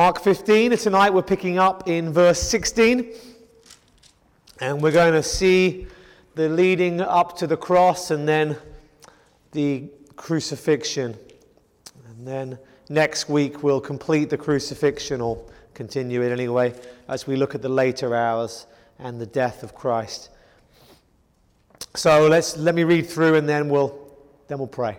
Mark 15, tonight we're picking up in verse 16, and we're going to see the leading up to the cross and then the crucifixion. And then next week we'll complete the crucifixion or continue it anyway as we look at the later hours and the death of Christ. So let's let me read through and then we'll then we'll pray.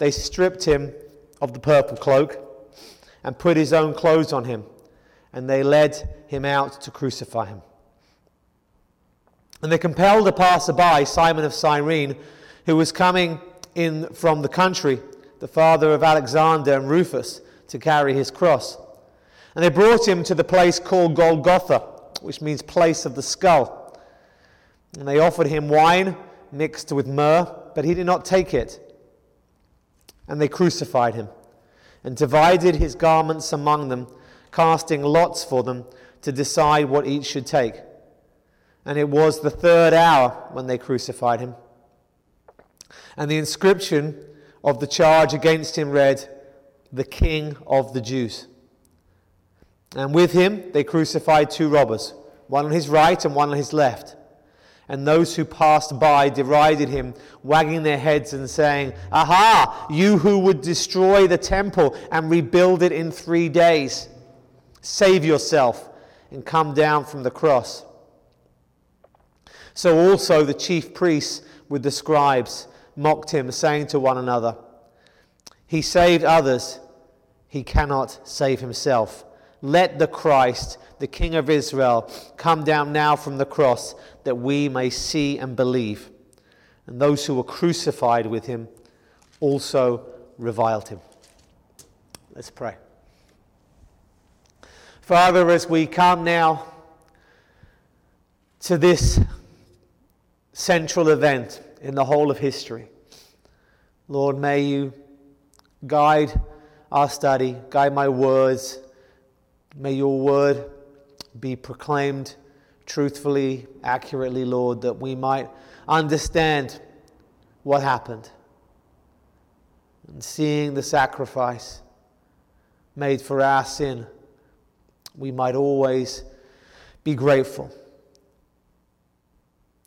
they stripped him of the purple cloak and put his own clothes on him, and they led him out to crucify him. And they compelled a passerby, Simon of Cyrene, who was coming in from the country, the father of Alexander and Rufus, to carry his cross. And they brought him to the place called Golgotha, which means place of the skull. And they offered him wine mixed with myrrh, but he did not take it. And they crucified him and divided his garments among them, casting lots for them to decide what each should take. And it was the third hour when they crucified him. And the inscription of the charge against him read, The King of the Jews. And with him they crucified two robbers, one on his right and one on his left. And those who passed by derided him, wagging their heads and saying, Aha, you who would destroy the temple and rebuild it in three days, save yourself and come down from the cross. So also the chief priests with the scribes mocked him, saying to one another, He saved others, he cannot save himself. Let the Christ the King of Israel, come down now from the cross that we may see and believe. And those who were crucified with him also reviled him. Let's pray. Father, as we come now to this central event in the whole of history, Lord, may you guide our study, guide my words. May your word be proclaimed truthfully, accurately, Lord, that we might understand what happened. And seeing the sacrifice made for our sin, we might always be grateful.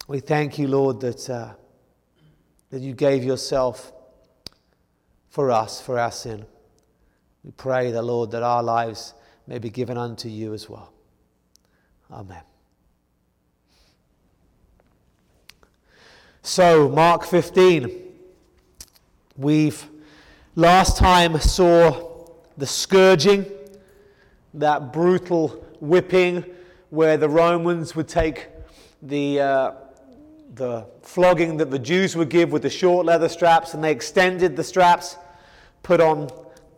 We thank you, Lord, that, uh, that you gave yourself for us, for our sin. We pray that, Lord, that our lives may be given unto you as well. Amen. So, Mark 15. We've last time saw the scourging, that brutal whipping where the Romans would take the, uh, the flogging that the Jews would give with the short leather straps and they extended the straps, put on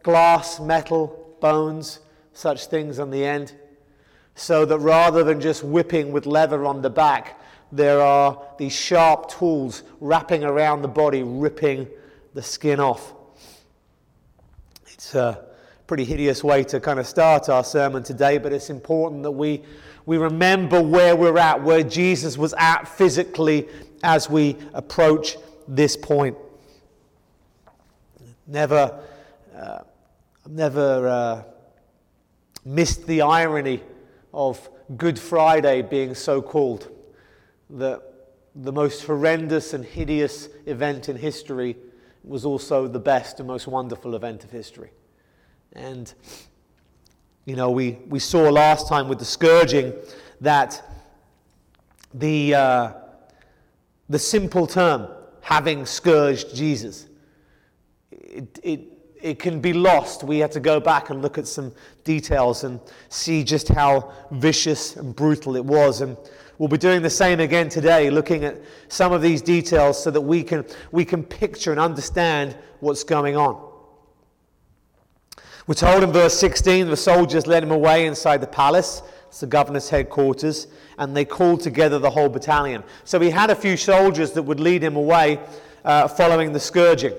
glass, metal, bones, such things on the end so that rather than just whipping with leather on the back, there are these sharp tools wrapping around the body, ripping the skin off. It's a pretty hideous way to kind of start our sermon today, but it's important that we, we remember where we're at, where Jesus was at physically as we approach this point. Never, uh, never uh, missed the irony of Good Friday being so called, that the most horrendous and hideous event in history was also the best and most wonderful event of history. And, you know, we, we saw last time with the scourging that the, uh, the simple term, having scourged Jesus, it, it, it can be lost. We had to go back and look at some details and see just how vicious and brutal it was. And we'll be doing the same again today, looking at some of these details so that we can, we can picture and understand what's going on. We're told in verse 16 the soldiers led him away inside the palace, it's the governor's headquarters, and they called together the whole battalion. So he had a few soldiers that would lead him away uh, following the scourging.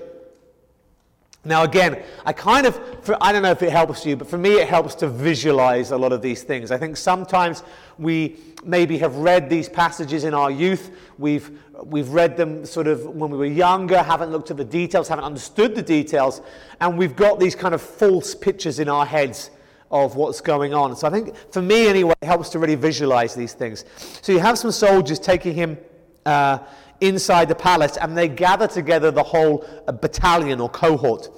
Now, again, I kind of, for, I don't know if it helps you, but for me it helps to visualize a lot of these things. I think sometimes we maybe have read these passages in our youth, we've, we've read them sort of when we were younger, haven't looked at the details, haven't understood the details, and we've got these kind of false pictures in our heads of what's going on. So I think, for me anyway, it helps to really visualize these things. So you have some soldiers taking him. Uh, inside the palace and they gather together the whole uh, battalion or cohort.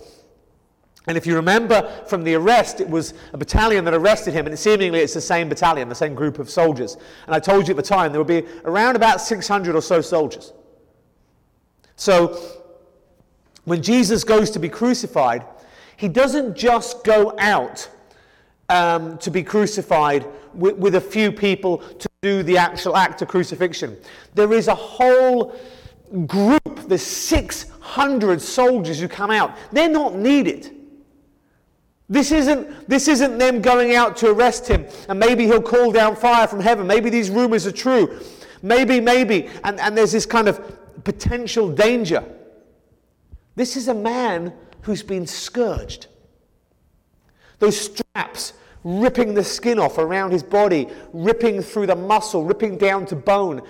And if you remember from the arrest, it was a battalion that arrested him, and seemingly it's the same battalion, the same group of soldiers. And I told you at the time there would be around about 600 or so soldiers. So when Jesus goes to be crucified, he doesn't just go out um, to be crucified with, with a few people to do the actual act of crucifixion. There is a whole group, there's 600 soldiers who come out. They're not needed. This isn't, this isn't them going out to arrest him and maybe he'll call down fire from heaven. Maybe these rumors are true. Maybe, maybe. And, and there's this kind of potential danger. This is a man who's been scourged. Those straps ripping the skin off around his body, ripping through the muscle, ripping down to bone.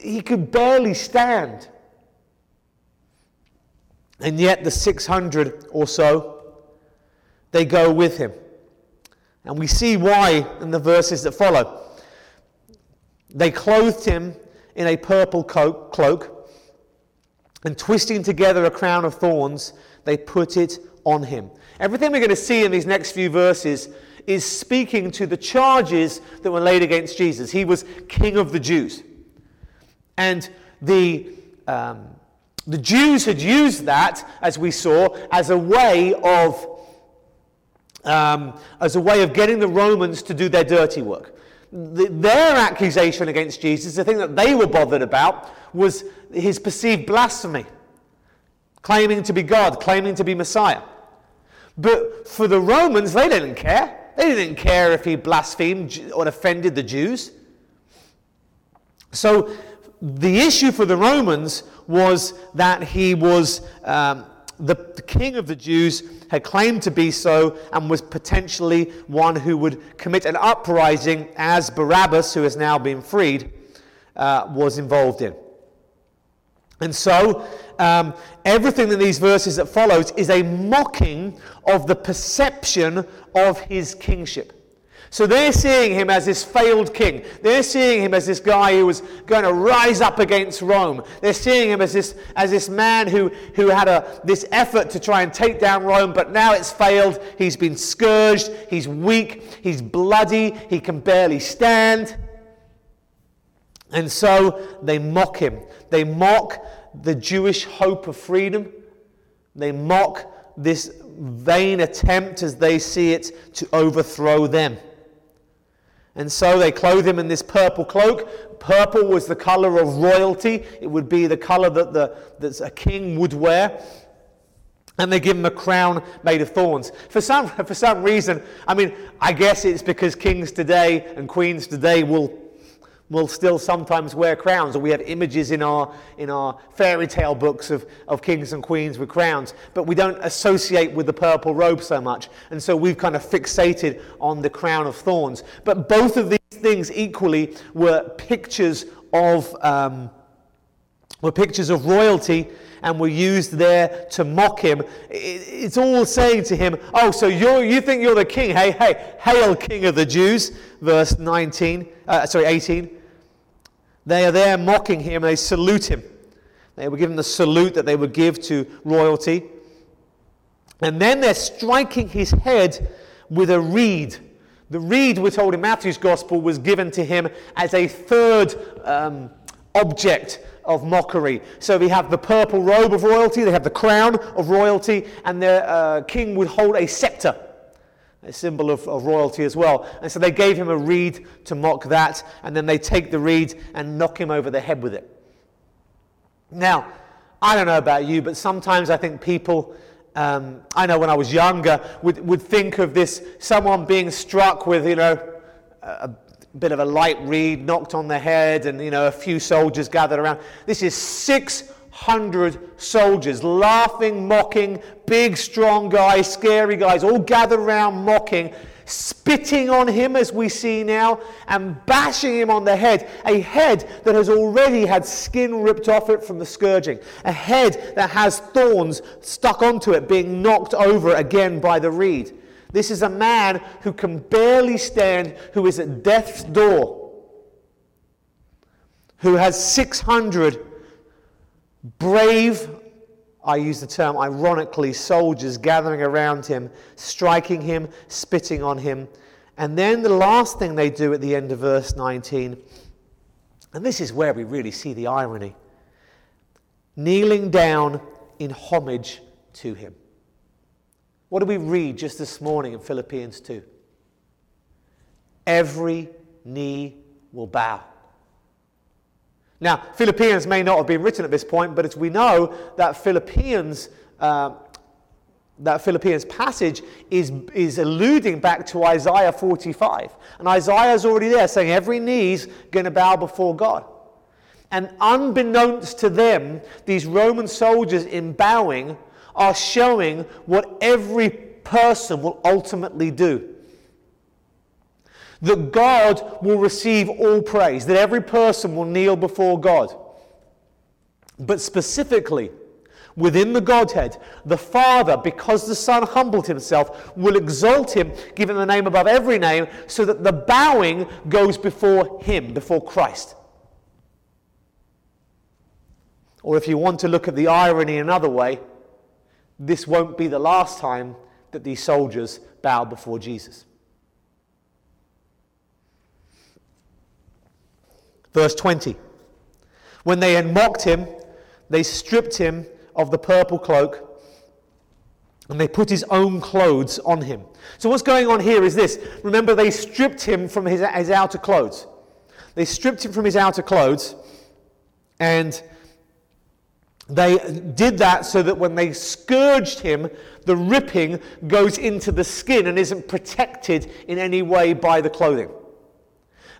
He could barely stand. And yet, the 600 or so, they go with him. And we see why in the verses that follow. They clothed him in a purple cloak, and twisting together a crown of thorns, they put it on him. Everything we're going to see in these next few verses is speaking to the charges that were laid against Jesus. He was king of the Jews. And the, um, the Jews had used that, as we saw, as a way of um, as a way of getting the Romans to do their dirty work. The, their accusation against Jesus, the thing that they were bothered about, was his perceived blasphemy, claiming to be God, claiming to be Messiah. But for the Romans, they didn't care. They didn't care if he blasphemed or offended the Jews. So the issue for the Romans was that he was um, the, the, king of the Jews, had claimed to be so, and was potentially one who would commit an uprising, as Barabbas, who has now been freed, uh, was involved in. And so, um, everything in these verses that follows is a mocking of the perception of his kingship. So they're seeing him as this failed king. They're seeing him as this guy who was going to rise up against Rome. They're seeing him as this, as this man who, who had a, this effort to try and take down Rome, but now it's failed. He's been scourged. He's weak. He's bloody. He can barely stand. And so they mock him. They mock the Jewish hope of freedom. They mock this vain attempt, as they see it, to overthrow them. And so they clothe him in this purple cloak. Purple was the color of royalty, it would be the color that, the, that a king would wear. And they give him a crown made of thorns. For some, for some reason, I mean, I guess it's because kings today and queens today will will still sometimes wear crowns, or we have images in our, in our fairy tale books of, of kings and queens with crowns, but we don't associate with the purple robe so much. And so we've kind of fixated on the crown of thorns. But both of these things equally were pictures of, um, were pictures of royalty and were used there to mock him. It's all saying to him, Oh, so you you think you're the king? Hey, hey, hail, king of the Jews. Verse 19, uh, sorry, 18. They are there mocking him they salute him. They were given the salute that they would give to royalty. And then they're striking his head with a reed. The reed, we're told in Matthew's gospel, was given to him as a third um, object of mockery. So we have the purple robe of royalty, they have the crown of royalty, and the uh, king would hold a scepter a symbol of, of, royalty as well. And so they gave him a reed to mock that, and then they take the reed and knock him over the head with it. Now, I don't know about you, but sometimes I think people um, I know when I was younger, would, would think of this someone being struck with, you know, a, bit of a light reed knocked on the head and, you know, a few soldiers gathered around. This is 600 soldiers laughing, mocking, big, strong guys, scary guys, all gathered around mocking spitting on him as we see now, and bashing him on the head. A head that has already had skin ripped off it from the scourging. A head that has thorns stuck onto it, being knocked over again by the reed. This is a man who can barely stand, who is at death's door, who has 600 brave I use the term ironically, soldiers gathering around him, striking him, spitting on him. And then the last thing they do at the end of verse 19, and this is where we really see the irony kneeling down in homage to him. What do we read just this morning in Philippians 2? Every knee will bow now, Philippians may not have been written at this point, but as we know, that Philippians, uh, that Philippians passage is, is alluding back to Isaiah 45. And Isaiah is already there saying every knee's going to bow before God. And unbeknownst to them, these Roman soldiers in bowing are showing what every person will ultimately do that God will receive all praise, that every person will kneel before God. But specifically, within the Godhead, the Father, because the Son humbled himself, will exalt him, him the name above every name, so that the bowing goes before him, before Christ. Or if you want to look at the irony another way, this won't be the last time that these soldiers bow before Jesus. Verse 20. When they had mocked him, they stripped him of the purple cloak and they put his own clothes on him. So, what's going on here is this. Remember, they stripped him from his, his outer clothes. They stripped him from his outer clothes and they did that so that when they scourged him, the ripping goes into the skin and isn't protected in any way by the clothing.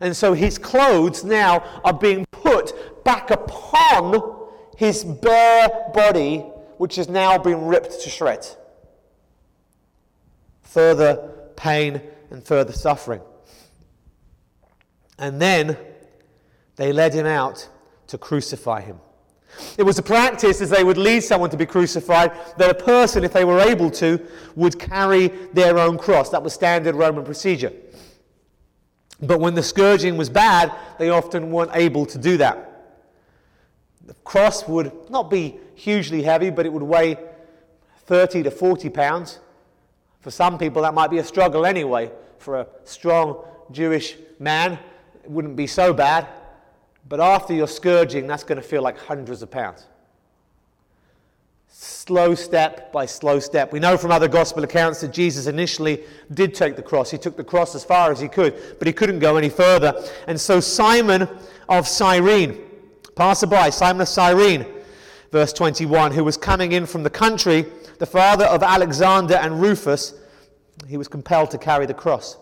And so his clothes now are being put back upon his bare body, which has now been ripped to shreds. Further pain and further suffering. And then they led him out to crucify him. It was a practice as they would lead someone to be crucified that a person, if they were able to, would carry their own cross. That was standard Roman procedure. But when the scourging was bad, they often weren't able to do that. The cross would not be hugely heavy, but it would weigh 30 to 40 pounds. For some people, that might be a struggle anyway. For a strong Jewish man, it wouldn't be so bad. But after your scourging, that's going to feel like hundreds of pounds slow step by slow step. We know from other gospel accounts that Jesus initially did take the cross. He took the cross as far as he could, but he couldn't go any further. And so Simon of Cyrene, passerby, Simon of Cyrene, verse 21, who was coming in from the country, the father of Alexander and Rufus, he was compelled to carry the cross.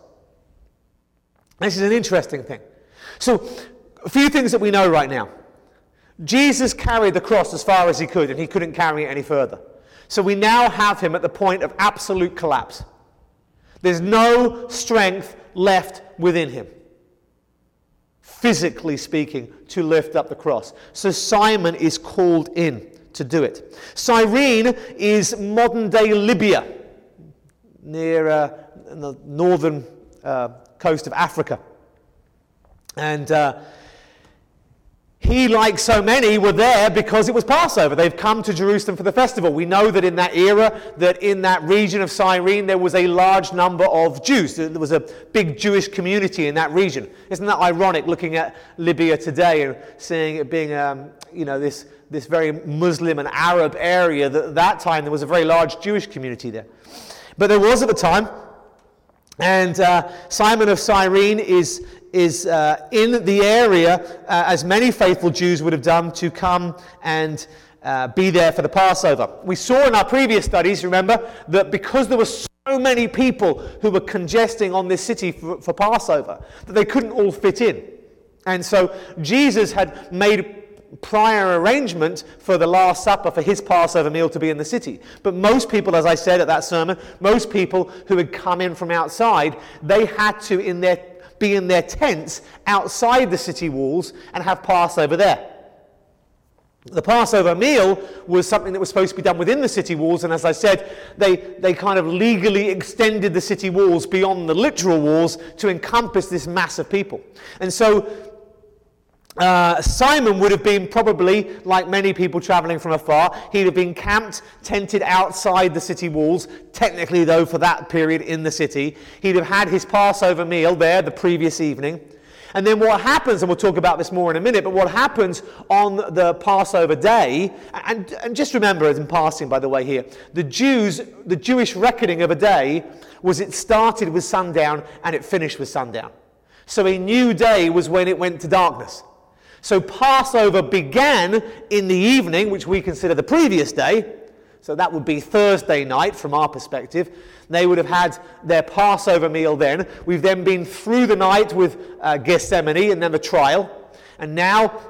This is an interesting thing. So, a few things that we know right now. Jesus carried the cross as far as he could, and he couldn't carry it any further. So we now have him at the point of absolute collapse. There's no strength left within him, physically speaking, to lift up the cross. So Simon is called in to do it. Cyrene is modern day Libya, near uh, the northern uh, coast of Africa. And uh, he, like so many, were there because it was Passover. They've come to Jerusalem for the festival. We know that in that era, that in that region of Cyrene, there was a large number of Jews. There was a big Jewish community in that region. Isn't that ironic looking at Libya today and seeing it being, um, you know, this, this very Muslim and Arab area? That at that time, there was a very large Jewish community there. But there was at the time. And uh, Simon of Cyrene is, is uh, in the area, uh, as many faithful Jews would have done, to come and uh, be there for the Passover. We saw in our previous studies, remember, that because there were so many people who were congesting on this city for, for Passover, that they couldn't all fit in. And so Jesus had made prior arrangement for the Last Supper for his Passover meal to be in the city. But most people, as I said at that sermon, most people who had come in from outside, they had to in their, be in their tents outside the city walls and have Passover there. The Passover meal was something that was supposed to be done within the city walls, and as I said, they, they kind of legally extended the city walls beyond the literal walls to encompass this mass of people. And so uh, Simon would have been probably, like many people traveling from afar, he'd have been camped, tented outside the city walls, technically, though, for that period in the city. He'd have had his Passover meal there the previous evening. And then what happens, and we'll talk about this more in a minute, but what happens on the Passover day, and, and just remember, as in passing, by the way, here, the Jews, the Jewish reckoning of a day was it started with sundown and it finished with sundown. So a new day was when it went to darkness. So Passover began in the evening, which we consider the previous day. So that would be Thursday night from our perspective. They would have had their Passover meal then. We've then been through the night with uh, Gethsemane and then the trial. And now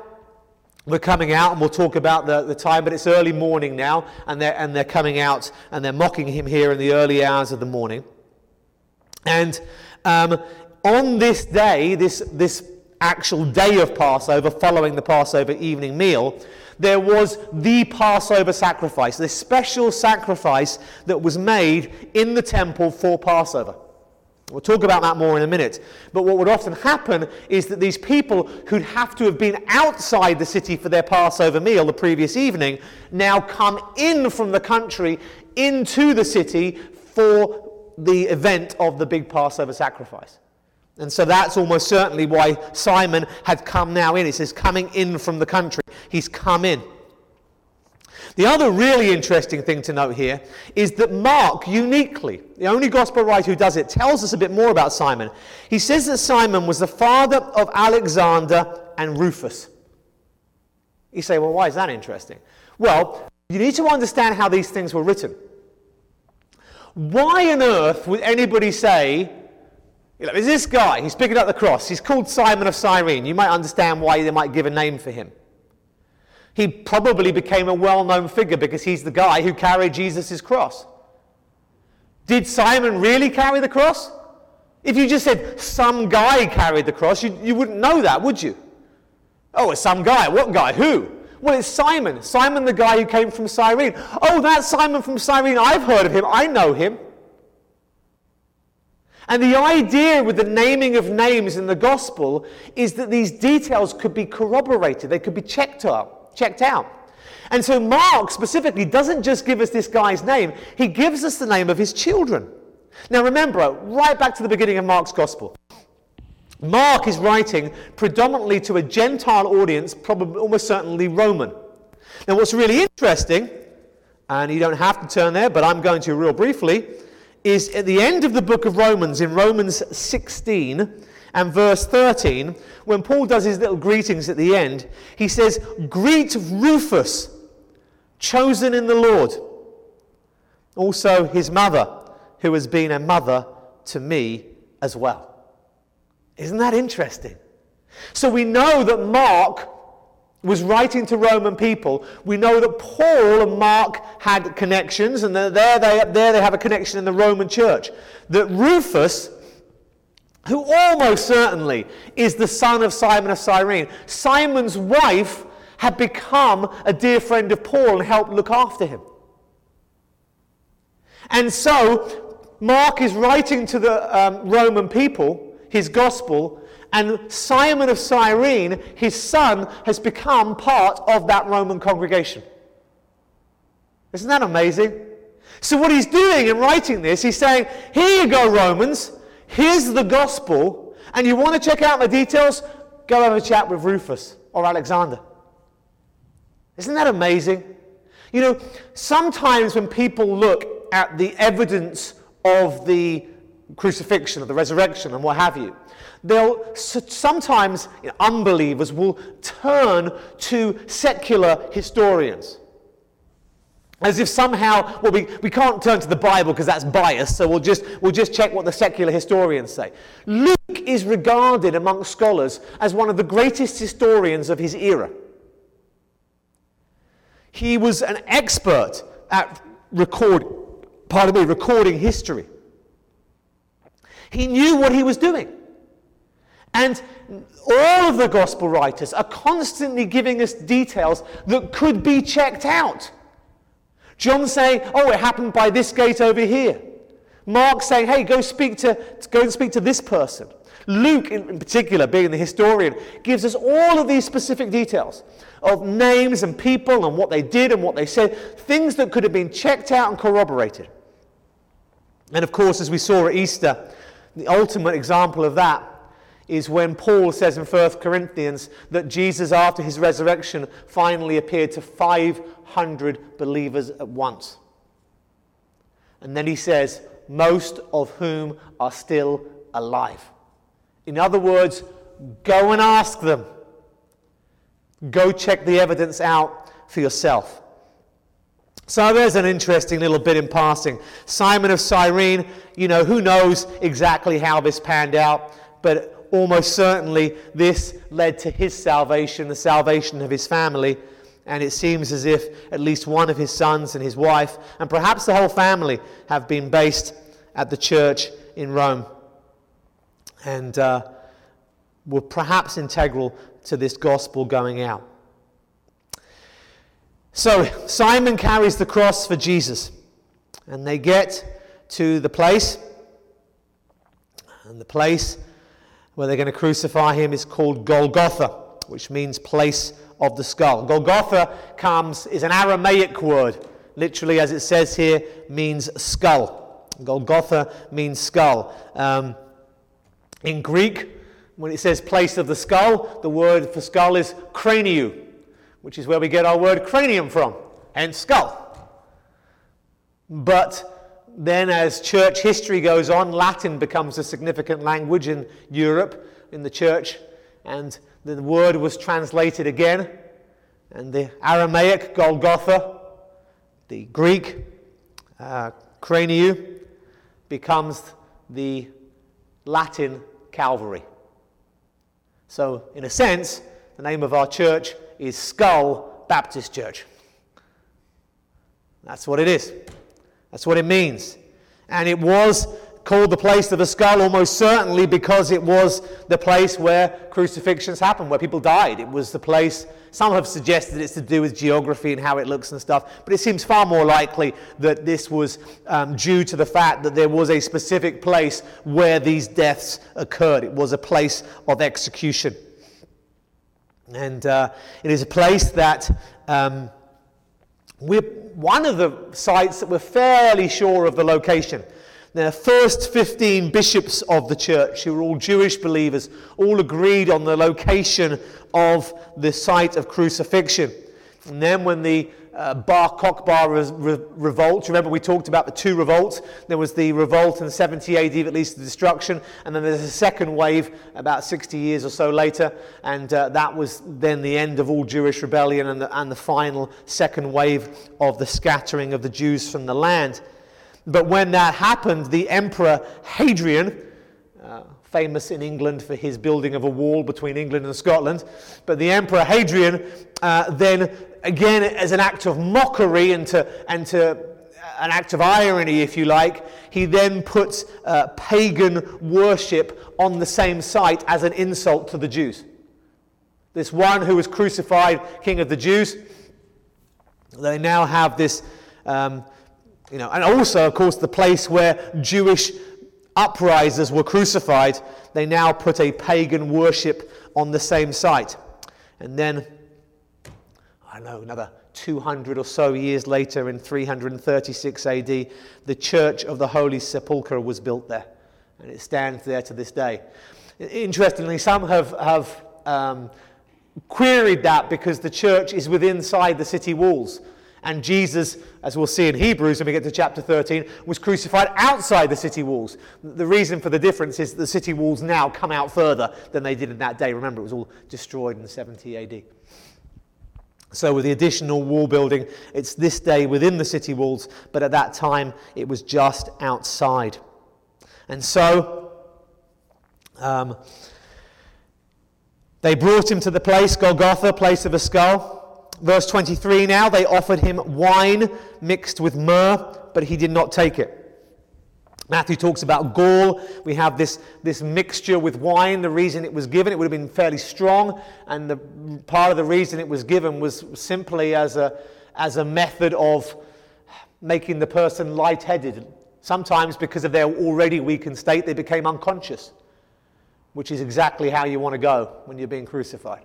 we're coming out, and we'll talk about the, the time, but it's early morning now, and they're, and they're coming out and they're mocking him here in the early hours of the morning. And um, on this day, this, this actual day of Passover, following the Passover evening meal, there was the Passover sacrifice, this special sacrifice that was made in the temple for Passover. We'll talk about that more in a minute. But what would often happen is that these people who'd have to have been outside the city for their Passover meal the previous evening now come in from the country into the city for the event of the big Passover sacrifice. And so that's almost certainly why Simon had come now in. He says, coming in from the country. He's come in. The other really interesting thing to note here is that Mark, uniquely, the only gospel writer who does it, tells us a bit more about Simon. He says that Simon was the father of Alexander and Rufus. You say, well, why is that interesting? Well, you need to understand how these things were written. Why on earth would anybody say there's this guy, he's picking up the cross. He's called Simon of Cyrene. You might understand why they might give a name for him. He probably became a well known figure because he's the guy who carried Jesus' cross. Did Simon really carry the cross? If you just said some guy carried the cross, you, you wouldn't know that, would you? Oh, it's some guy. What guy? Who? Well, it's Simon. Simon, the guy who came from Cyrene. Oh, that's Simon from Cyrene. I've heard of him. I know him. And the idea with the naming of names in the gospel is that these details could be corroborated, they could be checked out, checked out. And so Mark specifically doesn't just give us this guy's name, he gives us the name of his children. Now remember, right back to the beginning of Mark's gospel. Mark is writing predominantly to a Gentile audience, probably almost certainly Roman. Now, what's really interesting, and you don't have to turn there, but I'm going to real briefly, is at the end of the book of Romans, in Romans 16 and verse 13, when Paul does his little greetings at the end, he says, Greet Rufus, chosen in the Lord. Also, his mother, who has been a mother to me as well. Isn't that interesting? So we know that Mark was writing to Roman people, we know that Paul and Mark had connections, and there they, there they have a connection in the Roman church. That Rufus, who almost certainly is the son of Simon of Cyrene, Simon's wife had become a dear friend of Paul and helped look after him. And so, Mark is writing to the um, Roman people his gospel and Simon of Cyrene, his son, has become part of that Roman congregation. Isn't that amazing? So, what he's doing in writing this, he's saying, Here you go, Romans, here's the gospel, and you want to check out the details? Go have a chat with Rufus or Alexander. Isn't that amazing? You know, sometimes when people look at the evidence of the crucifixion, of the resurrection, and what have you, they'll sometimes you know, unbelievers will turn to secular historians. As if somehow, well, we, we can't turn to the Bible because that's biased, so we'll just, we'll just check what the secular historians say. Luke is regarded among scholars as one of the greatest historians of his era. He was an expert at record, pardon me, recording history. He knew what he was doing. And all of the gospel writers are constantly giving us details that could be checked out. John saying, "Oh, it happened by this gate over here." Mark saying, "Hey, go speak to go and speak to this person." Luke, in particular, being the historian, gives us all of these specific details of names and people and what they did and what they said, things that could have been checked out and corroborated. And of course, as we saw at Easter, the ultimate example of that is when Paul says in 1 Corinthians that Jesus, after his resurrection, finally appeared to 500 believers at once. And then he says, most of whom are still alive. In other words, go and ask them. Go check the evidence out for yourself. So there's an interesting little bit in passing. Simon of Cyrene, you know, who knows exactly how this panned out, but almost certainly this led to his salvation, the salvation of his family. And it seems as if at least one of his sons and his wife, and perhaps the whole family, have been based at the church in Rome. And uh, were perhaps integral to this gospel going out. So Simon carries the cross for Jesus. And they get to the place. And the place where they're going to crucify him is called Golgotha, which means place of the skull. Golgotha comes is an Aramaic word, literally as it says here, means skull. Golgotha means skull. Um, in Greek, when it says place of the skull, the word for skull is craniu, which is where we get our word cranium from, hence skull. But then, as church history goes on, Latin becomes a significant language in Europe, in the church, and the word was translated again. And the Aramaic, Golgotha, the Greek, uh, craniu, becomes the Latin Calvary. So, in a sense, the name of our church is Skull Baptist Church. That's what it is. That's what it means. And it was called the place of the skull almost certainly because it was the place where crucifixions happened, where people died. It was the place, some have suggested it's to do with geography and how it looks and stuff, but it seems far more likely that this was um, due to the fact that there was a specific place where these deaths occurred. It was a place of execution. And uh, it is a place that um, we're one of the sites that we're fairly sure of the location. The first 15 bishops of the church, who were all Jewish believers, all agreed on the location of the site of crucifixion. And then, when the uh, Bar Kokhba re- revolt. Remember, we talked about the two revolts. There was the revolt in 70 AD that leads to destruction, and then there's a second wave about 60 years or so later, and uh, that was then the end of all Jewish rebellion and the, and the final second wave of the scattering of the Jews from the land. But when that happened, the Emperor Hadrian, uh, famous in England for his building of a wall between England and Scotland, but the Emperor Hadrian uh, then again, as an act of mockery and to, and to an act of irony, if you like, he then puts uh, pagan worship on the same site as an insult to the Jews. This one who was crucified, king of the Jews, they now have this, um, you know, and also, of course, the place where Jewish uprisers were crucified, they now put a pagan worship on the same site. And then I know, another 200 or so years later, in 336 AD, the Church of the Holy Sepulchre was built there, and it stands there to this day. Interestingly, some have, have um, queried that because the church is within inside the city walls. And Jesus, as we'll see in Hebrews when we get to chapter 13, was crucified outside the city walls. The reason for the difference is the city walls now come out further than they did in that day. Remember, it was all destroyed in 70 AD. So, with the additional wall building, it's this day within the city walls, but at that time it was just outside. And so, um, they brought him to the place, Golgotha, place of a skull. Verse 23 now, they offered him wine mixed with myrrh, but he did not take it. Matthew talks about gall. We have this, this mixture with wine. The reason it was given, it would have been fairly strong, and the part of the reason it was given was simply as a, as a method of making the person lightheaded. Sometimes, because of their already weakened state, they became unconscious, which is exactly how you want to go when you're being crucified.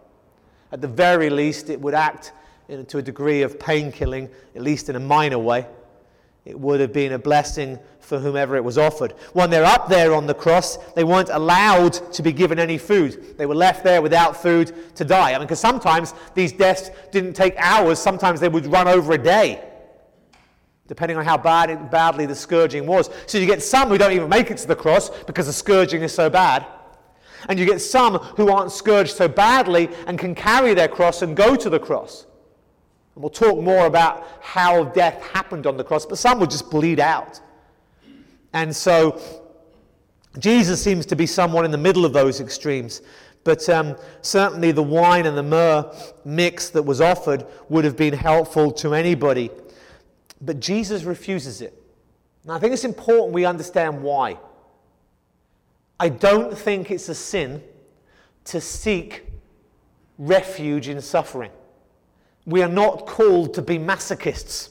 At the very least, it would act in, to a degree of pain killing, at least in a minor way. It would have been a blessing for whomever it was offered. When they're up there on the cross, they weren't allowed to be given any food. They were left there without food to die. I mean, because sometimes these deaths didn't take hours, sometimes they would run over a day, depending on how bad, badly the scourging was. So you get some who don't even make it to the cross because the scourging is so bad. And you get some who aren't scourged so badly and can carry their cross and go to the cross. And we'll talk more about how death happened on the cross, but some will just bleed out. And so Jesus seems to be someone in the middle of those extremes. But um, certainly the wine and the myrrh mix that was offered would have been helpful to anybody. But Jesus refuses it. Now, I think it's important we understand why. I don't think it's a sin to seek refuge in suffering. We are not called to be masochists.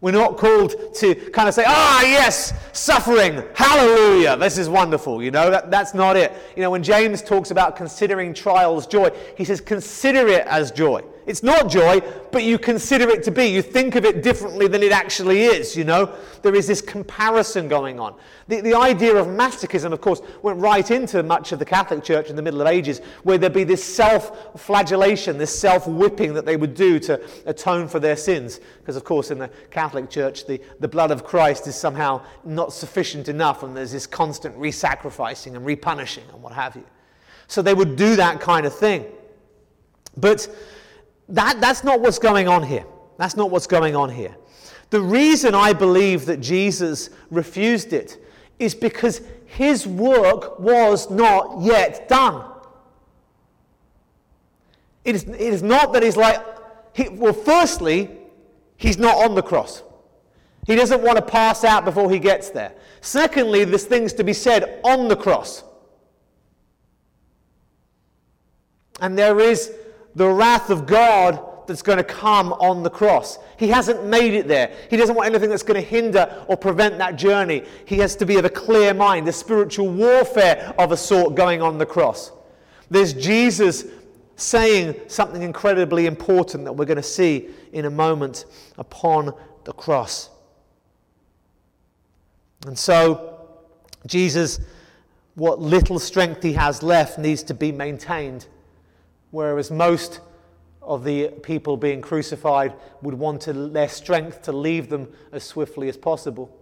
We're not called to kind of say, ah, yes, suffering, hallelujah, this is wonderful. You know, that, that's not it. You know, when James talks about considering trials joy, he says, consider it as joy. It's not joy, but you consider it to be. You think of it differently than it actually is, you know? There is this comparison going on. The, the idea of masochism, of course, went right into much of the Catholic Church in the Middle Ages, where there'd be this self flagellation, this self whipping that they would do to atone for their sins. Because, of course, in the Catholic Church, the, the blood of Christ is somehow not sufficient enough, and there's this constant re sacrificing and repunishing and what have you. So they would do that kind of thing. But that, that's not what's going on here. That's not what's going on here. The reason I believe that Jesus refused it is because his work was not yet done. It is, it is not that he's like, he, well, firstly, he's not on the cross. He doesn't want to pass out before he gets there. Secondly, there's things to be said on the cross. And there is the wrath of God that's going to come on the cross. He hasn't made it there. He doesn't want anything that's going to hinder or prevent that journey. He has to be of a clear mind. There's spiritual warfare of a sort going on the cross. There's Jesus saying something incredibly important that we're going to see in a moment upon the cross. And so, Jesus, what little strength he has left, needs to be maintained whereas most of the people being crucified would want their strength to leave them as swiftly as possible.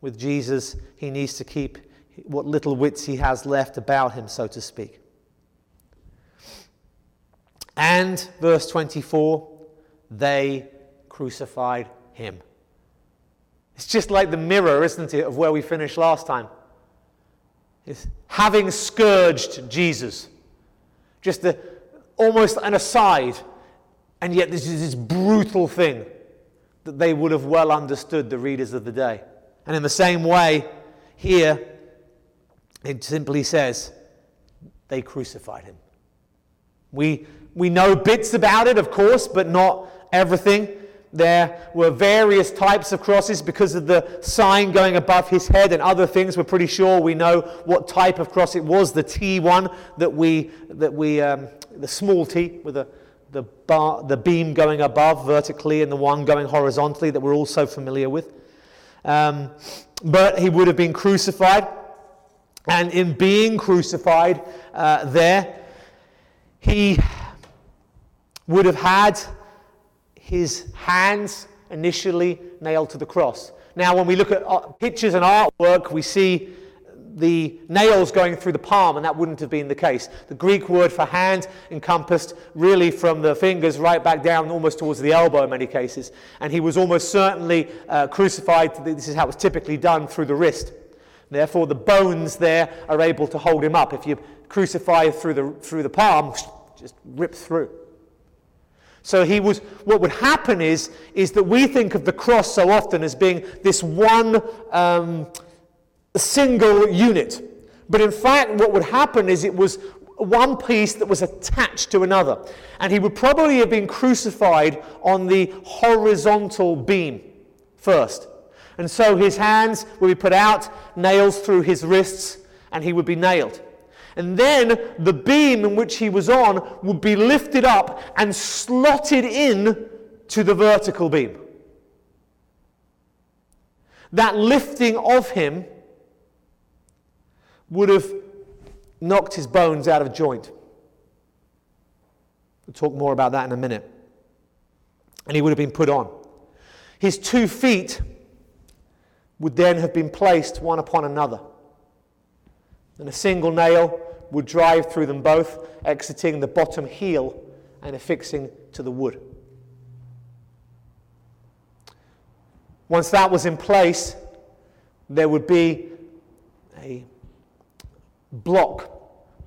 With Jesus, he needs to keep what little wits he has left about him, so to speak. And, verse 24, they crucified him. It's just like the mirror, isn't it, of where we finished last time. It's having scourged Jesus. Just the, almost an aside, and yet this is this brutal thing that they would have well understood, the readers of the day. And in the same way, here it simply says, they crucified him. We, we know bits about it, of course, but not everything. There were various types of crosses because of the sign going above his head and other things. We're pretty sure we know what type of cross it was, the T one that we, that we um, the small T with the, the, bar, the beam going above vertically and the one going horizontally that we're all so familiar with. Um, but he would have been crucified. And in being crucified uh, there, he would have had his hands initially nailed to the cross. Now, when we look at uh, pictures and artwork, we see the nails going through the palm, and that wouldn't have been the case. The Greek word for hand encompassed really from the fingers right back down, almost towards the elbow in many cases. And he was almost certainly uh, crucified, this is how it was typically done, through the wrist. Therefore, the bones there are able to hold him up. If you crucify through the, through the palm, just rip through. So he was, what would happen is, is that we think of the cross so often as being this one um, single unit. But in fact, what would happen is it was one piece that was attached to another. And he would probably have been crucified on the horizontal beam first. And so his hands would be put out, nails through his wrists, and he would be nailed. And then the beam in which he was on would be lifted up and slotted in to the vertical beam. That lifting of him would have knocked his bones out of joint. We'll talk more about that in a minute. And he would have been put on. His two feet would then have been placed one upon another. And a single nail would drive through them both, exiting the bottom heel and affixing to the wood. Once that was in place, there would be a block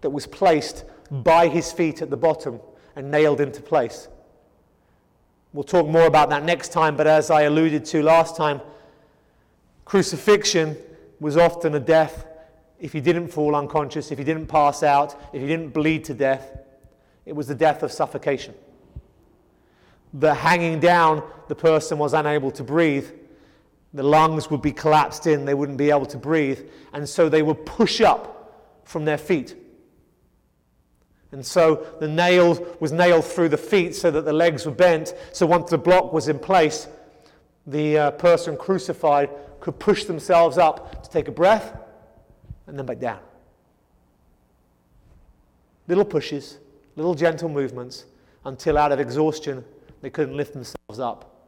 that was placed by his feet at the bottom and nailed into place. We'll talk more about that next time, but as I alluded to last time, crucifixion was often a death if he didn't fall unconscious, if he didn't pass out, if he didn't bleed to death. It was the death of suffocation. The hanging down, the person was unable to breathe. The lungs would be collapsed in, they wouldn't be able to breathe, and so they would push up from their feet. And so the nail was nailed through the feet so that the legs were bent. So once the block was in place, the uh, person crucified could push themselves up to take a breath and then back down. Little pushes, little gentle movements until out of exhaustion they couldn't lift themselves up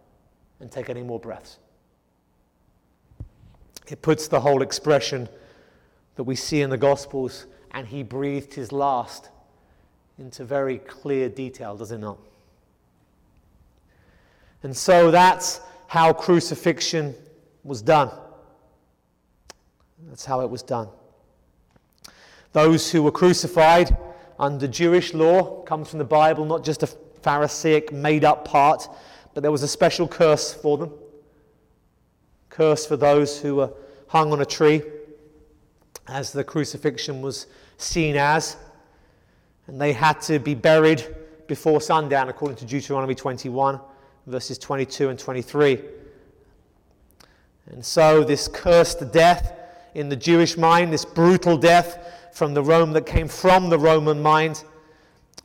and take any more breaths. It puts the whole expression that we see in the Gospels, and he breathed his last into very clear detail, does it not? And so that's how crucifixion was done. That's how it was done. Those who were crucified under Jewish law comes from the Bible, not just a Pharisaic made up part, but there was a special curse for them. Curse for those who were hung on a tree as the crucifixion was seen as. And they had to be buried before sundown, according to Deuteronomy 21, verses 22 and 23. And so, this cursed death in the Jewish mind, this brutal death from the Rome that came from the Roman mind,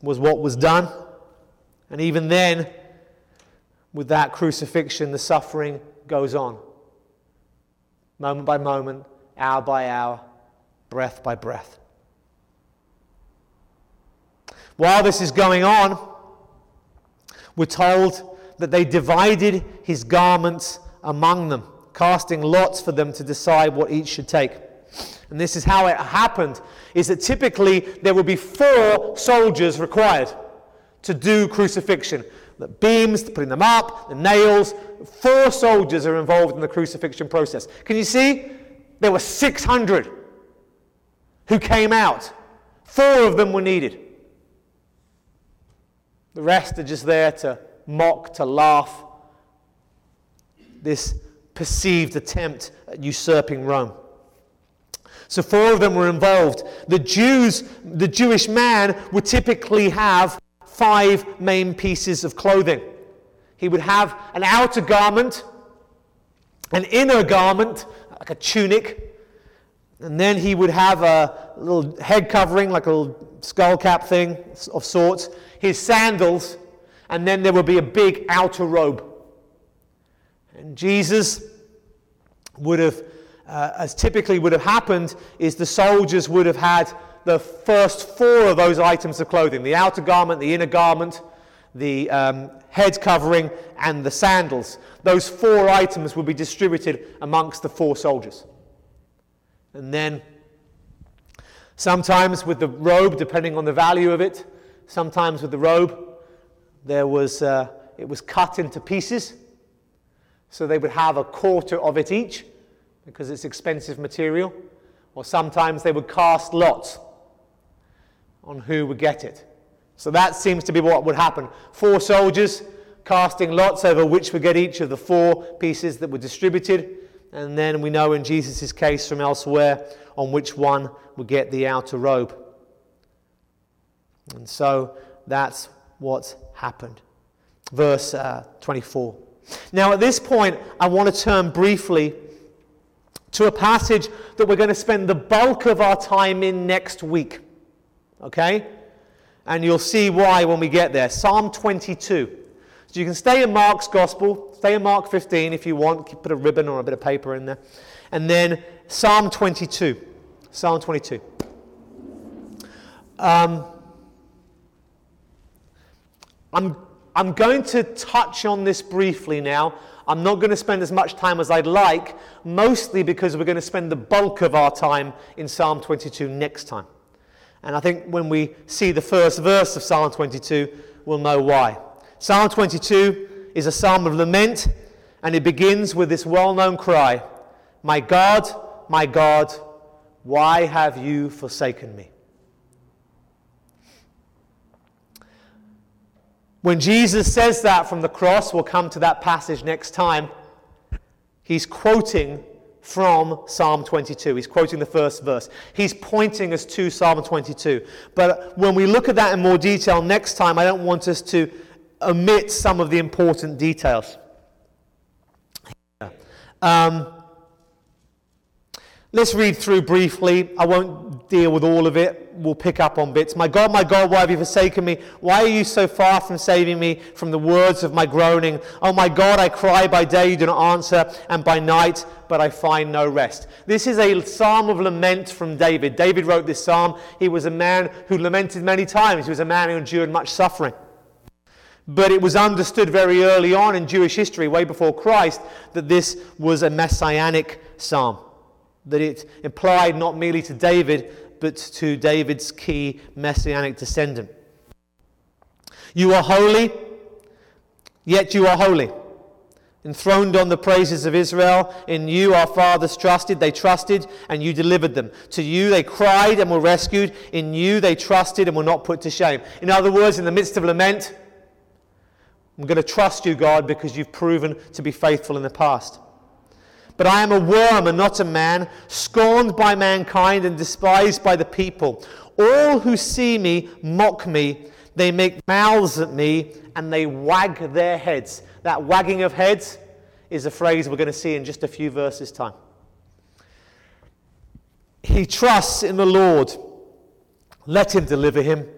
was what was done. And even then, with that crucifixion, the suffering goes on. Moment by moment, hour by hour, breath by breath. While this is going on, we're told that they divided his garments among them, casting lots for them to decide what each should take. And this is how it happened is that typically there would be four soldiers required to do crucifixion. The beams, putting them up, the nails, four soldiers are involved in the crucifixion process. Can you see? There were 600 who came out. Four of them were needed. The rest are just there to mock, to laugh. This perceived attempt at usurping Rome. So four of them were involved. The Jews, the Jewish man would typically have five main pieces of clothing. He would have an outer garment, an inner garment, like a tunic, and then he would have a little head covering, like a little skull cap thing of sorts, his sandals, and then there would be a big outer robe. And Jesus would have, uh, as typically would have happened, is the soldiers would have had the first four of those items of clothing the outer garment, the inner garment, the um, head covering, and the sandals. Those four items would be distributed amongst the four soldiers. And then Sometimes with the robe, depending on the value of it, sometimes with the robe, there was, uh, it was cut into pieces. So they would have a quarter of it each because it's expensive material. Or sometimes they would cast lots on who would get it. So that seems to be what would happen. Four soldiers casting lots over which would get each of the four pieces that were distributed. And then we know in Jesus' case from elsewhere on which one would get the outer robe. And so that's what happened. Verse uh, 24. Now, at this point, I want to turn briefly to a passage that we're going to spend the bulk of our time in next week. Okay? And you'll see why when we get there. Psalm 22. So you can stay in Mark's Gospel, stay in Mark 15 if you want, put a ribbon or a bit of paper in there. And then Psalm 22. Psalm 22. Um, I'm, I'm going to touch on this briefly now. I'm not going to spend as much time as I'd like, mostly because we're going to spend the bulk of our time in Psalm 22 next time. And I think when we see the first verse of Psalm 22, we'll know why. Psalm 22 is a psalm of lament, and it begins with this well known cry My God, my God, why have you forsaken me? When Jesus says that from the cross, we'll come to that passage next time, he's quoting from Psalm 22. He's quoting the first verse. He's pointing us to Psalm 22. But when we look at that in more detail next time, I don't want us to omit some of the important details. Um, let's read through briefly. I won't deal with all of it We'll pick up on bits. My God, my God, why have you forsaken me? Why are you so far from saving me from the words of my groaning? Oh my God, I cry by day, you do not answer, and by night, but I find no rest. This is a psalm of lament from David. David wrote this psalm. He was a man who lamented many times, he was a man who endured much suffering. But it was understood very early on in Jewish history, way before Christ, that this was a messianic psalm. That it applied not merely to David, but to David's key messianic descendant. You are holy, yet you are holy. Enthroned on the praises of Israel, in you our fathers trusted, they trusted, and you delivered them. To you they cried and were rescued. In you they trusted and were not put to shame. In other words, in the midst of lament, I'm going to trust you, God, because you've proven to be faithful in the past. But I am a worm and not a man, scorned by mankind and despised by the people. All who see me mock me. They make mouths at me and they wag their heads. That wagging of heads is a phrase we're going to see in just a few verses' time. He trusts in the Lord. Let him deliver him.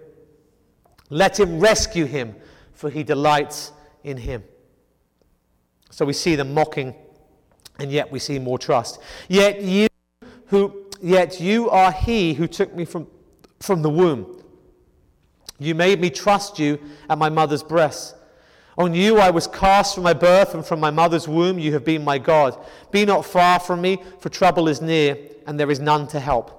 Let him rescue him, for he delights in him. So we see them mocking and yet we see more trust. Yet you who yet you are he who took me from, from the womb. You made me trust you at my mother's breast. On you I was cast from my birth, and from my mother's womb you have been my God. Be not far from me, for trouble is near, and there is none to help.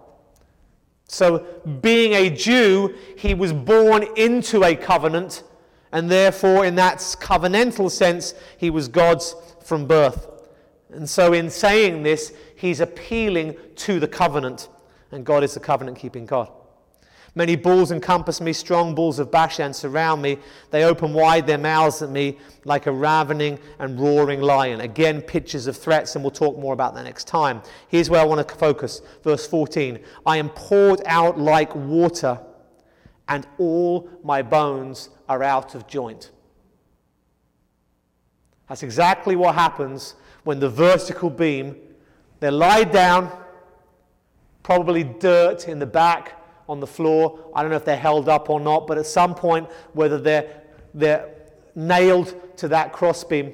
So, being a Jew, he was born into a covenant, and therefore, in that covenantal sense, he was God's from birth. And so, in saying this, he's appealing to the covenant, and God is the covenant keeping God. Many bulls encompass me, strong bulls of Bashan surround me. They open wide their mouths at me like a ravening and roaring lion. Again, pictures of threats, and we'll talk more about that next time. Here's where I want to focus. Verse 14 I am poured out like water, and all my bones are out of joint. That's exactly what happens when the vertical beam, they're down, probably dirt in the back on the floor. I don't know if they're held up or not, but at some point, whether they're, they're nailed to that crossbeam,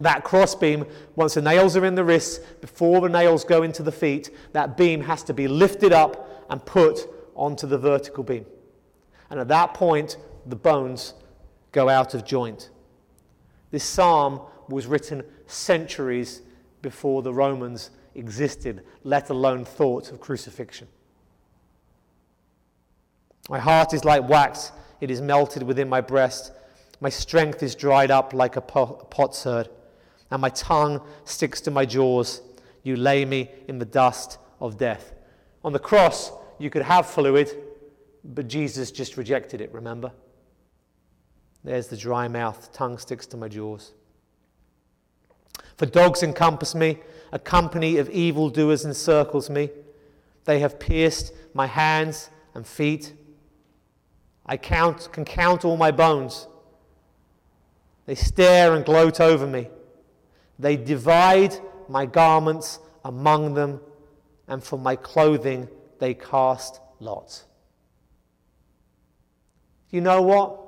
that crossbeam, once the nails are in the wrists, before the nails go into the feet, that beam has to be lifted up and put onto the vertical beam. And at that point, the bones go out of joint. This psalm was written centuries before the Romans existed, let alone thought of crucifixion. My heart is like wax, it is melted within my breast. My strength is dried up like a potsherd, and my tongue sticks to my jaws. You lay me in the dust of death. On the cross, you could have fluid, but Jesus just rejected it, remember? There's the dry mouth, tongue sticks to my jaws. For dogs encompass me, a company of evildoers encircles me. They have pierced my hands and feet. I count, can count all my bones. They stare and gloat over me. They divide my garments among them, and for my clothing they cast lots. You know what?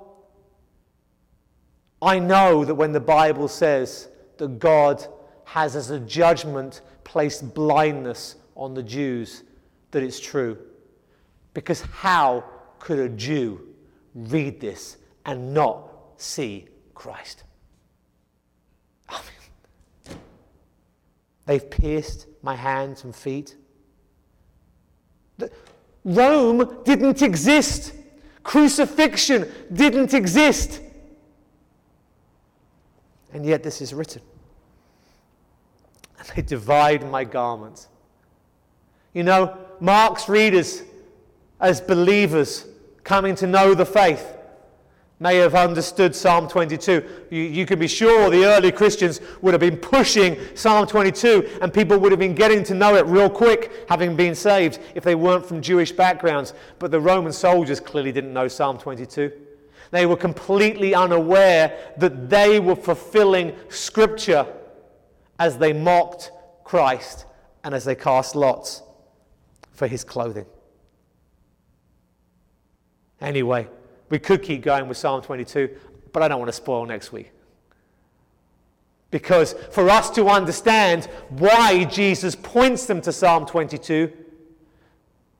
I know that when the Bible says that God has as a judgment placed blindness on the Jews, that it's true. Because how could a Jew read this and not see Christ? I mean, they've pierced my hands and feet. Rome didn't exist. Crucifixion didn't exist. And yet this is written. And they divide my garments. You know, Mark's readers, as believers coming to know the faith, may have understood Psalm 22. You, you, can be sure the early Christians would have been pushing Psalm 22, and people would have been getting to know it real quick, having been saved, if they weren't from Jewish backgrounds. But the Roman soldiers clearly didn't know Psalm 22. They were completely unaware that they were fulfilling Scripture as they mocked Christ and as they cast lots for his clothing. Anyway, we could keep going with Psalm 22, but I don't want to spoil next week. Because for us to understand why Jesus points them to Psalm 22,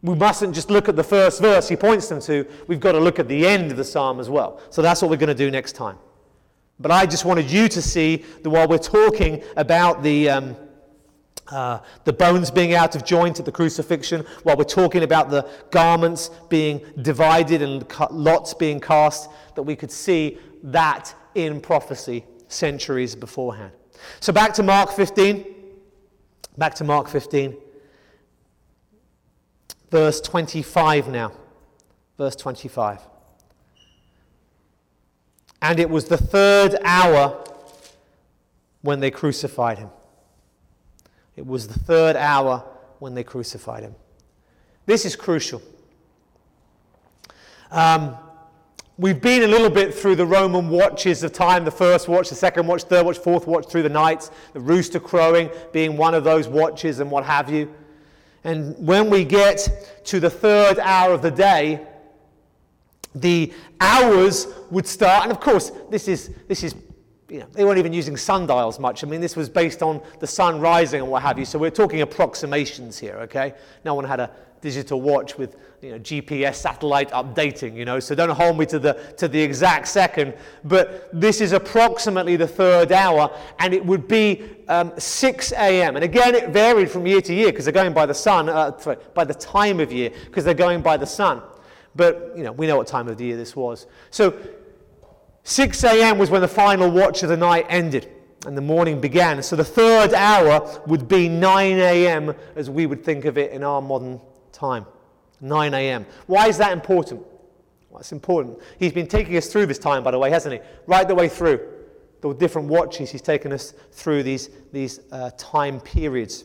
we mustn't just look at the first verse he points them to. We've got to look at the end of the psalm as well. So that's what we're going to do next time. But I just wanted you to see that while we're talking about the, um, uh, the bones being out of joint at the crucifixion, while we're talking about the garments being divided and lots being cast, that we could see that in prophecy centuries beforehand. So back to Mark 15. Back to Mark 15 verse 25 now. Verse 25. And it was the third hour when they crucified him. It was the third hour when they crucified him. This is crucial. Um, we've been a little bit through the Roman watches of time the first watch, the second watch, third watch, fourth watch through the nights, the rooster crowing being one of those watches and what have you. And when we get to the third hour of the day, the hours would start. And of course, this is, this is you know, they weren't even using sundials much. I mean, this was based on the sun rising and what have you. So we're talking approximations here, okay? No one had a digital watch with you know, GPS satellite updating, you know, so don't hold me to the, to the exact second. But this is approximately the third hour, and it would be um, 6 a.m. And again, it varied from year to year because they're going by the sun, uh, by the time of year, because they're going by the sun. But, you know, we know what time of the year this was. So 6 a.m. was when the final watch of the night ended and the morning began. So the third hour would be 9 a.m. as we would think of it in our modern time. 9 a.m. Why is that important? Well, it's important. He's been taking us through this time, by the way, hasn't he? Right the way through. The different watches, he's taken us through these, these uh, time periods.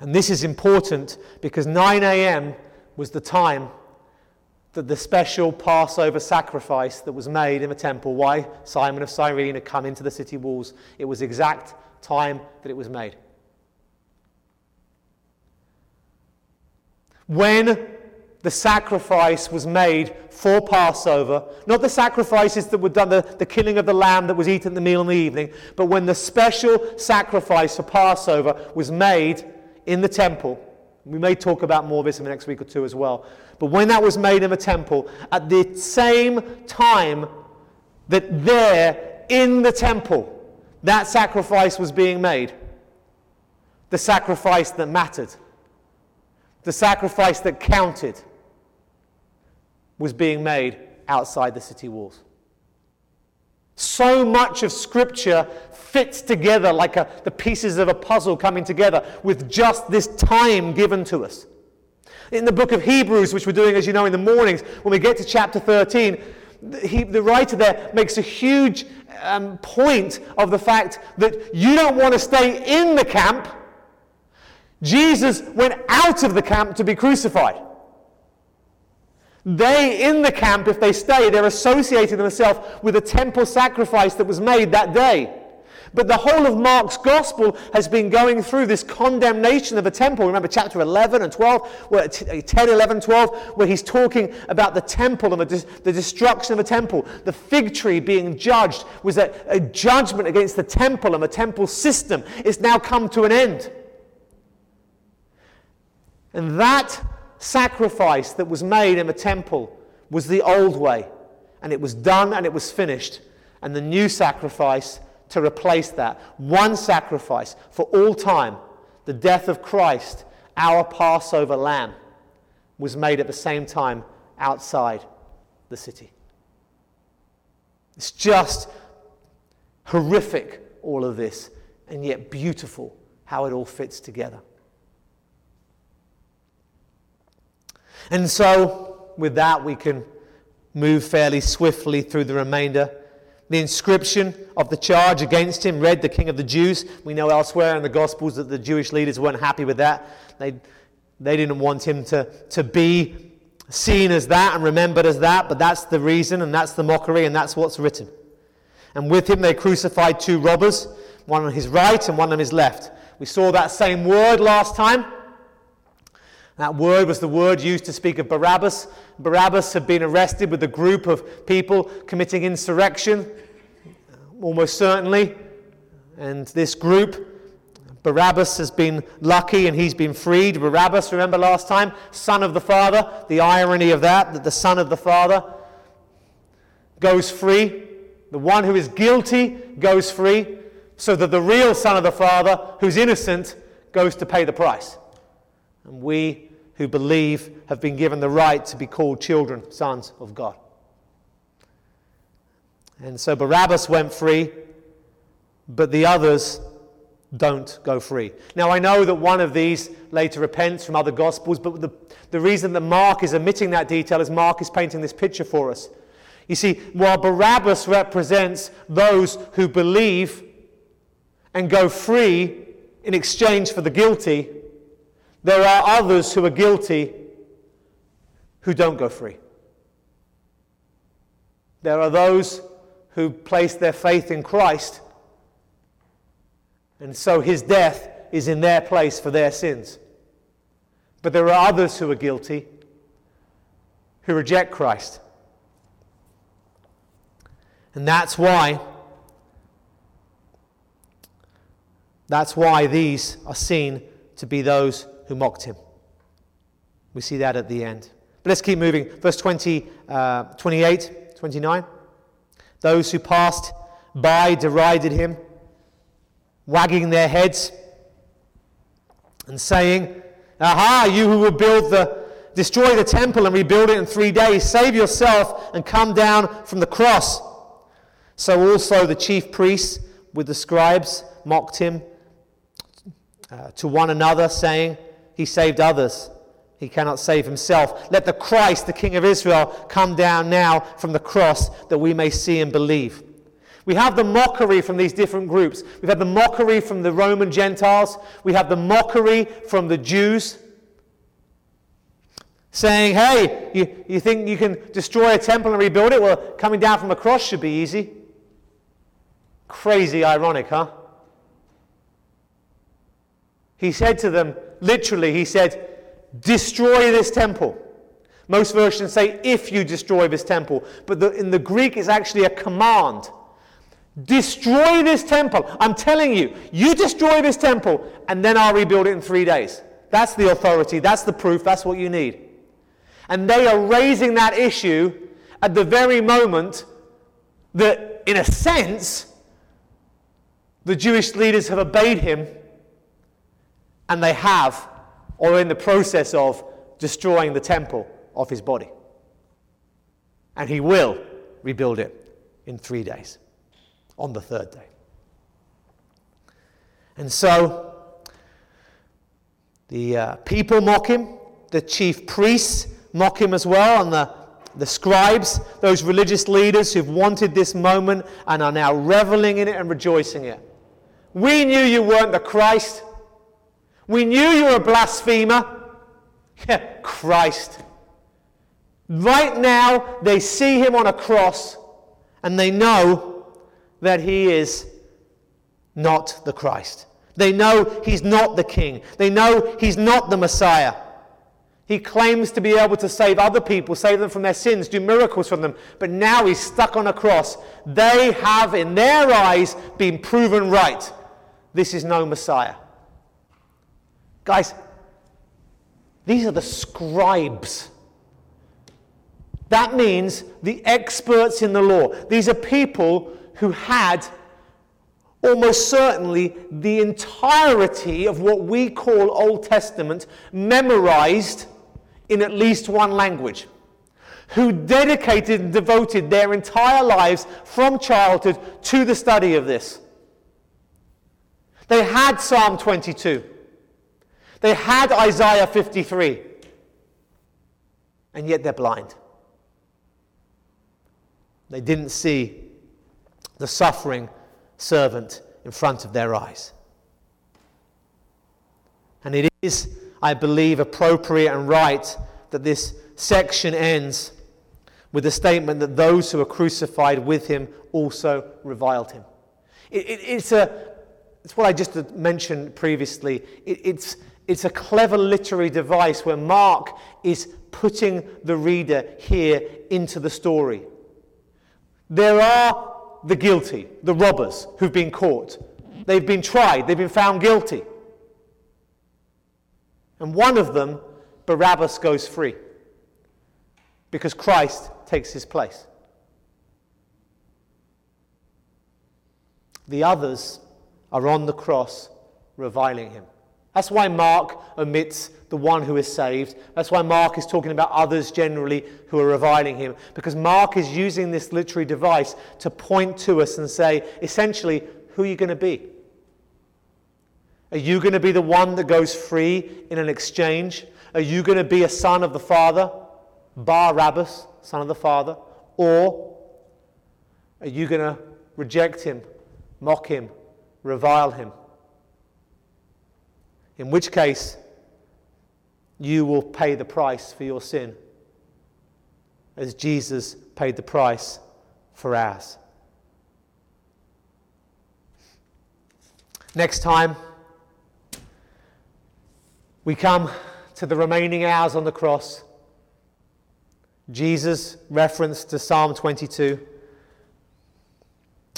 And this is important because 9 a.m. was the time that the special Passover sacrifice that was made in the temple, why Simon of Cyrene had come into the city walls, it was exact time that it was made. When the sacrifice was made for Passover, not the sacrifices that were done, the, the killing of the lamb that was eaten at the meal in the evening, but when the special sacrifice for Passover was made in the temple, we may talk about more of this in the next week or two as well. But when that was made in the temple, at the same time that there in the temple, that sacrifice was being made, the sacrifice that mattered, the sacrifice that counted, was being made outside the city walls. So much of Scripture fits together like a, the pieces of a puzzle coming together with just this time given to us. In the book of Hebrews, which we're doing, as you know, in the mornings, when we get to chapter 13, the, the writer there makes a huge um, point of the fact that you don't want to stay in the camp. Jesus went out of the camp to be crucified. They, in the camp, if they stay, they're associating themselves with a temple sacrifice that was made that day. But the whole of Mark's gospel has been going through this condemnation of the temple. Remember chapter 11 and 12, where, uh, 10, 11, 12, where he's talking about the temple and the, the destruction of the temple. The fig tree being judged was a, a judgment against the temple and the temple system. It's now come to an end. And that sacrifice that was made in the temple was the old way. And it was done and it was finished. And the new sacrifice to replace that, one sacrifice for all time, the death of Christ, our Passover lamb, was made at the same time outside the city. It's just horrific, all of this, and yet beautiful how it all fits together. And so, with that, we can move fairly swiftly through the remainder. The inscription of the charge against him read the King of the Jews. We know elsewhere in the Gospels that the Jewish leaders weren't happy with that. They, they didn't want him to, to be seen as that and remembered as that, but that's the reason and that's the mockery and that's what's written. And with him they crucified two robbers, one on his right and one on his left. We saw that same word last time. That word was the word used to speak of Barabbas. Barabbas had been arrested with a group of people committing insurrection, almost certainly. And this group, Barabbas has been lucky and he's been freed. Barabbas, remember last time? Son of the Father. The irony of that, that the Son of the Father goes free. The one who is guilty goes free, so that the real Son of the Father, who's innocent, goes to pay the price. And we who believe have been given the right to be called children, sons of God. And so Barabbas went free, but the others don't go free. Now, I know that one of these later repents from other Gospels, but the, the reason that Mark is omitting that detail is Mark is painting this picture for us. You see, while Barabbas represents those who believe and go free in exchange for the guilty, there are others who are guilty who don't go free. There are those who place their faith in Christ, and so his death is in their place for their sins. But there are others who are guilty who reject Christ. And that's why that's why these are seen to be those who mocked him. We see that at the end. But let's keep moving. Verse 20, uh, 28, 29. Those who passed by derided him, wagging their heads and saying, Aha, you who will build the, destroy the temple and rebuild it in three days, save yourself and come down from the cross. So also the chief priests with the scribes mocked him uh, to one another, saying, he saved others. He cannot save himself. Let the Christ, the King of Israel, come down now from the cross that we may see and believe. We have the mockery from these different groups. We've had the mockery from the Roman Gentiles. We have the mockery from the Jews saying, hey, you, you think you can destroy a temple and rebuild it? Well, coming down from a cross should be easy. Crazy ironic, huh? He said to them, literally, he said, Destroy this temple. Most versions say, If you destroy this temple. But the, in the Greek, it's actually a command. Destroy this temple. I'm telling you, you destroy this temple, and then I'll rebuild it in three days. That's the authority, that's the proof, that's what you need. And they are raising that issue at the very moment that, in a sense, the Jewish leaders have obeyed him and they have, or are in the process of, destroying the temple of his body. And he will rebuild it in three days, on the third day. And so the uh, people mock him, the chief priests mock him as well, and the, the scribes, those religious leaders who've wanted this moment and are now reveling in it and rejoicing in it. We knew you weren't the Christ. We knew you were a blasphemer. Christ. Right now, they see him on a cross and they know that he is not the Christ. They know he's not the king. They know he's not the Messiah. He claims to be able to save other people, save them from their sins, do miracles from them, but now he's stuck on a cross. They have, in their eyes, been proven right. This is no Messiah. Guys, these are the scribes that means the experts in the law. These are people who had almost certainly the entirety of what we call Old Testament memorized in at least one language, who dedicated and devoted their entire lives from childhood to the study of this. They had Psalm 22, they had Isaiah 53, and yet they're blind. They didn't see the suffering servant in front of their eyes. And it is, I believe, appropriate and right that this section ends with the statement that those who were crucified with him also reviled him. It, it, it's, a, it's what I just mentioned previously. It, it's, it's a clever literary device where Mark is putting the reader here into the story. There are the guilty, the robbers who've been caught. They've been tried, they've been found guilty. And one of them, Barabbas, goes free because Christ takes his place. The others are on the cross reviling him. That's why Mark omits the one who is saved. That's why Mark is talking about others generally who are reviling him. Because Mark is using this literary device to point to us and say, essentially, who are you going to be? Are you going to be the one that goes free in an exchange? Are you going to be a son of the Father, Barabbas, son of the Father? Or are you going to reject him, mock him, revile him? In which case you will pay the price for your sin as Jesus paid the price for ours. Next time, we come to the remaining hours on the cross. Jesus' reference to Psalm 22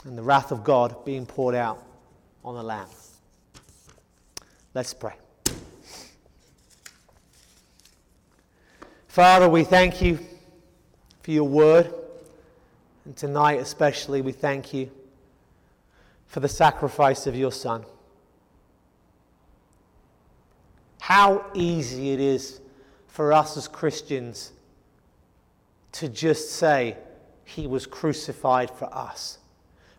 and the wrath of God being poured out on the Lamb. Let's pray. Father, we thank you for your word. And tonight, especially, we thank you for the sacrifice of your Son. How easy it is for us as Christians to just say, He was crucified for us.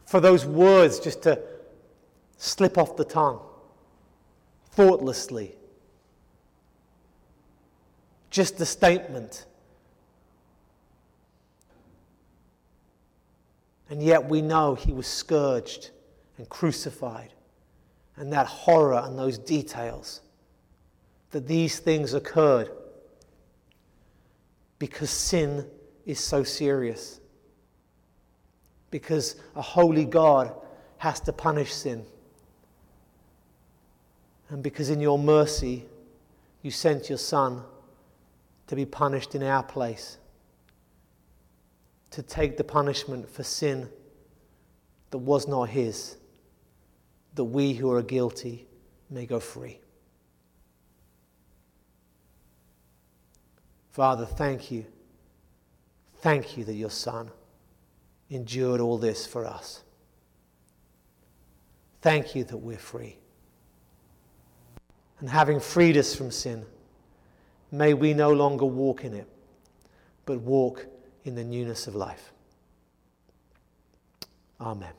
For those words just to slip off the tongue thoughtlessly. Just a statement. And yet we know he was scourged and crucified. And that horror and those details, that these things occurred because sin is so serious. Because a holy God has to punish sin and because in your mercy you sent your Son to be punished in our place, to take the punishment for sin that was not His, that we who are guilty may go free. Father, thank you. Thank you that your Son endured all this for us. Thank you that we're free and having freed us from sin, may we no longer walk in it, but walk in the newness of life. Amen.